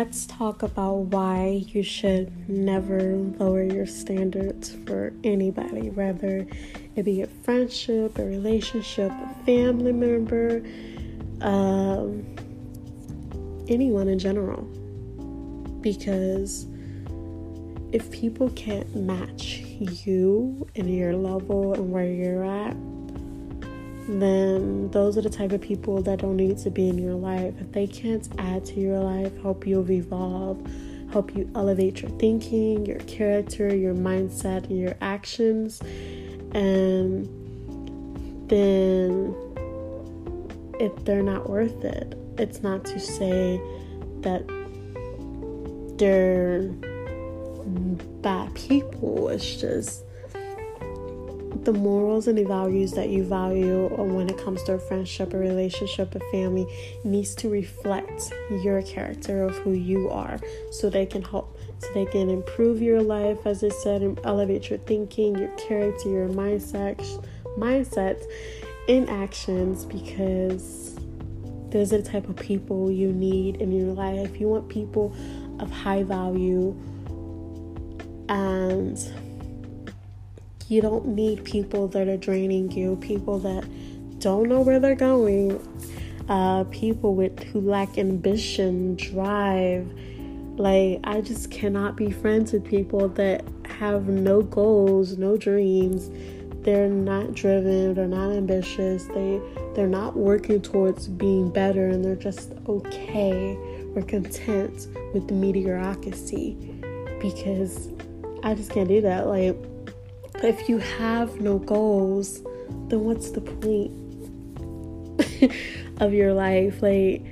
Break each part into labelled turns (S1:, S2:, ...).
S1: let's talk about why you should never lower your standards for anybody, whether it be a friendship, a relationship, a family member, um, anyone in general. Because if people can't match you and your level and where you're at, then those are the type of people that don't need to be in your life. If they can't add to your life, help you evolve, help you elevate your thinking, your character, your mindset, and your actions, and then if they're not worth it, it's not to say that they're bad people. It's just the morals and the values that you value when it comes to a friendship, a relationship, a family needs to reflect your character of who you are so they can help so they can improve your life as I said and elevate your thinking, your character, your mindset mindset in actions because those are the type of people you need in your life. You want people of high value and you don't need people that are draining you, people that don't know where they're going, uh, people with who lack ambition, drive. Like I just cannot be friends with people that have no goals, no dreams. They're not driven, they're not ambitious, they they're not working towards being better and they're just okay or content with the mediocrity because I just can't do that. Like if you have no goals, then what's the point of your life? Like,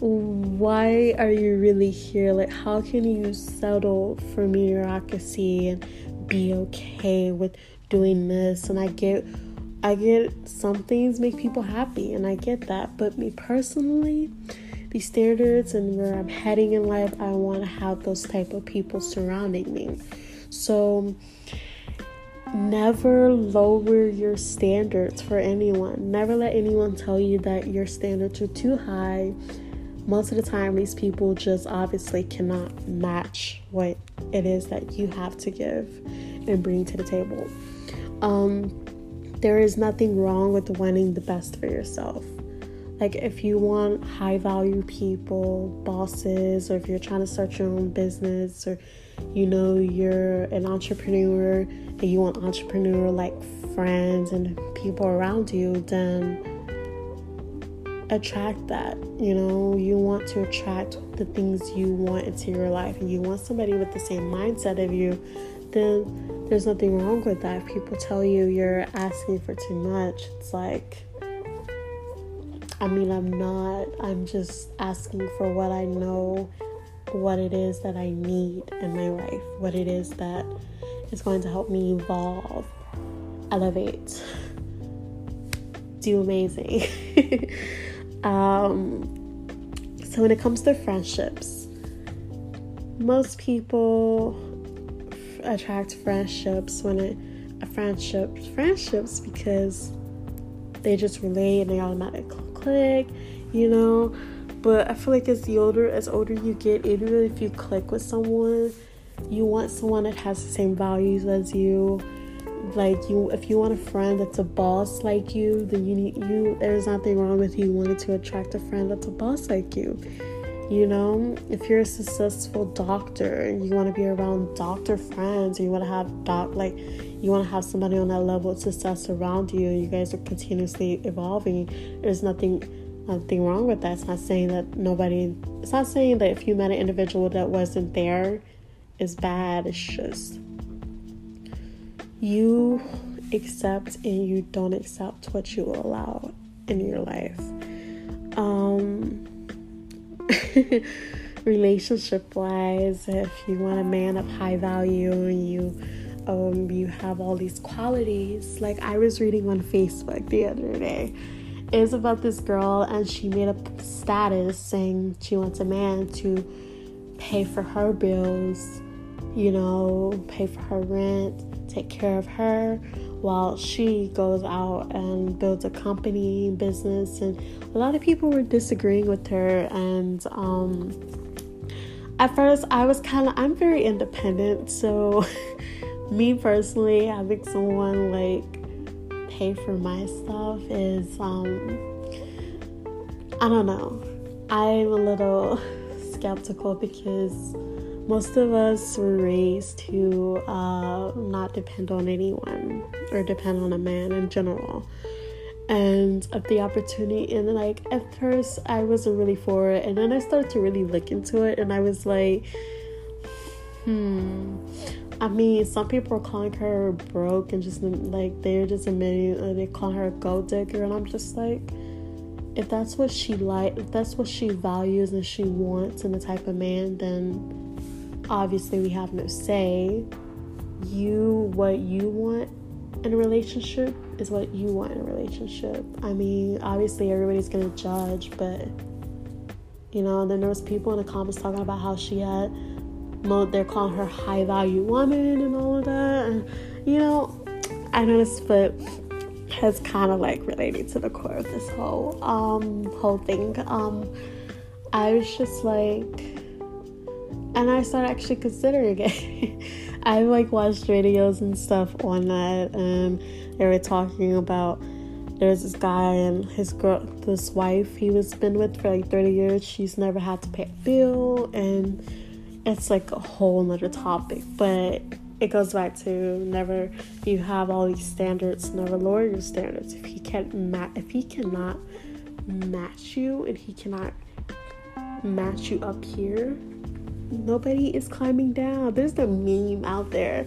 S1: why are you really here? Like, how can you settle for mediocrity and be okay with doing this? And I get, I get some things make people happy, and I get that. But me personally, the standards and where I'm heading in life, I want to have those type of people surrounding me. So never lower your standards for anyone. Never let anyone tell you that your standards are too high. Most of the time, these people just obviously cannot match what it is that you have to give and bring to the table. Um, there is nothing wrong with wanting the best for yourself. Like, if you want high value people, bosses, or if you're trying to start your own business, or you know, you're an entrepreneur and you want entrepreneur like friends and people around you, then attract that. You know, you want to attract the things you want into your life and you want somebody with the same mindset of you, then there's nothing wrong with that. If people tell you you're asking for too much, it's like, I mean, I'm not, I'm just asking for what I know what it is that I need in my life, what it is that is going to help me evolve, elevate, do amazing. um, so, when it comes to friendships, most people attract friendships when it a friendship friendships because they just relate and they automatically click, you know. But I feel like as the older as older you get, even if you click with someone, you want someone that has the same values as you. Like you, if you want a friend that's a boss like you, then you need you. There's nothing wrong with you wanting to attract a friend that's a boss like you. You know, if you're a successful doctor and you want to be around doctor friends, or you want to have doc like you want to have somebody on that level of success around you, you guys are continuously evolving. There's nothing nothing wrong with that. It's not saying that nobody, it's not saying that if you met an individual that wasn't there is bad. It's just you accept and you don't accept what you allow in your life. Um, relationship wise, if you want a man of high value and you um, you have all these qualities, like I was reading on Facebook the other day is about this girl and she made a status saying she wants a man to pay for her bills, you know, pay for her rent, take care of her while she goes out and builds a company business and a lot of people were disagreeing with her and um at first I was kind of I'm very independent, so me personally having someone like pay for my stuff is um I don't know. I'm a little skeptical because most of us were raised to uh, not depend on anyone or depend on a man in general and of the opportunity and like at first i wasn't really for it and then i started to really look into it and i was like hmm i mean some people are calling her broke and just like they're just admitting uh, they call her a gold digger and i'm just like if that's what she like if that's what she values and she wants in the type of man then obviously we have no say you what you want in a relationship is what you want in a relationship. I mean, obviously everybody's gonna judge, but you know, then there was people in the comments talking about how she had they're calling her high value woman and all of that. And you know, I noticed but has kind of like related to the core of this whole um whole thing. Um I was just like and I started actually considering it. I like watched videos and stuff on that, and they were talking about there's this guy and his girl, this wife he was been with for like 30 years. She's never had to pay a bill, and it's like a whole nother topic. But it goes back to never you have all these standards, never lower your standards. If he can't ma- if he cannot match you and he cannot match you up here, nobody is climbing down. There's a meme out there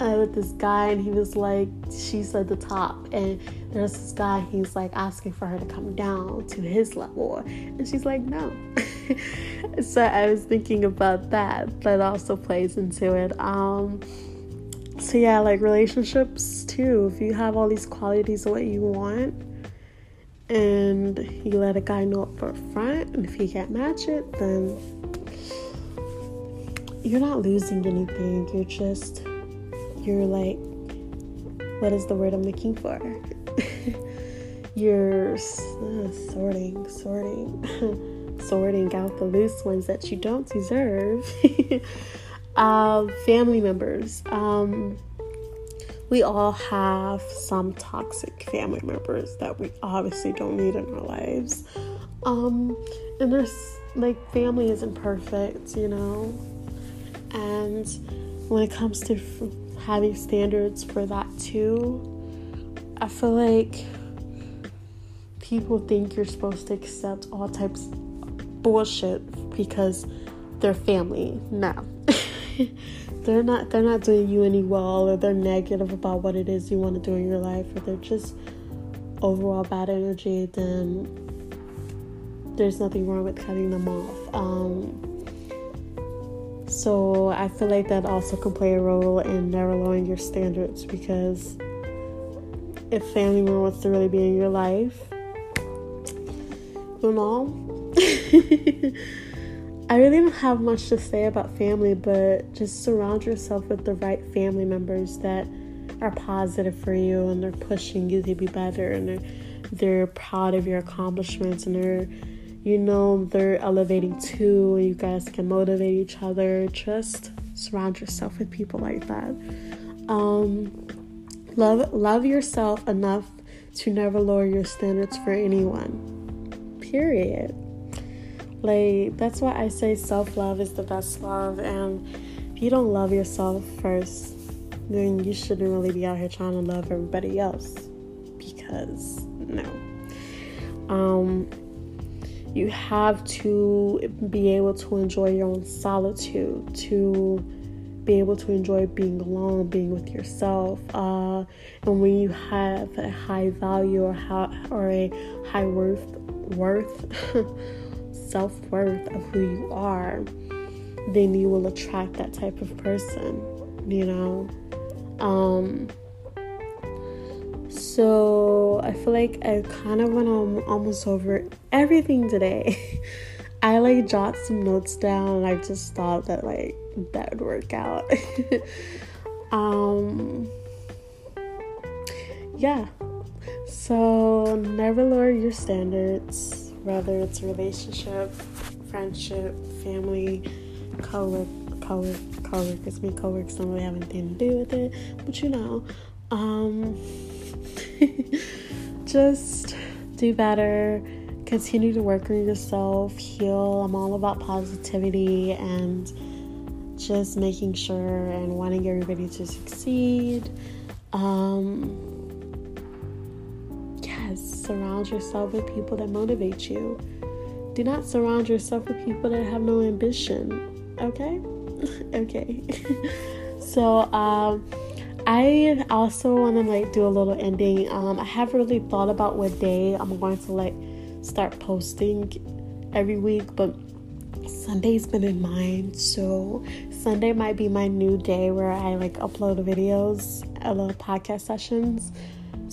S1: uh, with this guy, and he was like, she's at the top, and there's this guy, he's like asking for her to come down to his level, and she's like, no. so I was thinking about that. That also plays into it. Um, so yeah, like relationships too. If you have all these qualities of what you want, and you let a guy know up front, and if he can't match it, then you're not losing anything. You're just, you're like, what is the word I'm looking for? You're uh, sorting, sorting, sorting out the loose ones that you don't deserve. uh, family members. Um, we all have some toxic family members that we obviously don't need in our lives. Um, and there's like family isn't perfect, you know. And when it comes to f- having standards for that too, I feel like people think you're supposed to accept all types of bullshit because they're family. No. they're not they're not doing you any well or they're negative about what it is you want to do in your life or they're just overall bad energy then there's nothing wrong with cutting them off um, so I feel like that also can play a role in never lowering your standards because if family member wants to really be in your life, you know. I really don't have much to say about family, but just surround yourself with the right family members that are positive for you and they're pushing you to be better and they're they're proud of your accomplishments and they're you know they're elevating too. You guys can motivate each other. Just surround yourself with people like that. Um, love love yourself enough to never lower your standards for anyone period like that's why i say self-love is the best love and if you don't love yourself first then you shouldn't really be out here trying to love everybody else because no um you have to be able to enjoy your own solitude, to be able to enjoy being alone, being with yourself. Uh, and when you have a high value or, or a high worth, worth, self worth of who you are, then you will attract that type of person, you know. Um, so I feel like I kind of went on almost over everything today. I like jot some notes down and I just thought that like that would work out. um yeah. So never lower your standards, whether it's relationship, friendship, family, co-work, co-work, co-workers, me co-workers don't really have anything to do with it, but you know, um, just do better, continue to work on yourself, heal. I'm all about positivity and just making sure and wanting everybody to succeed. Um, surround yourself with people that motivate you. Do not surround yourself with people that have no ambition. Okay? okay. so, um, I also want to like do a little ending. Um, I haven't really thought about what day I'm going to like start posting every week, but Sunday's been in mind. So Sunday might be my new day where I like upload videos, a little podcast sessions.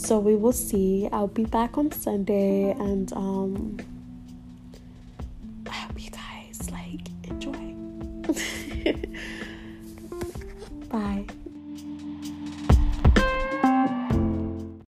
S1: So we will see. I'll be back on Sunday and um I hope you guys like enjoy. Bye.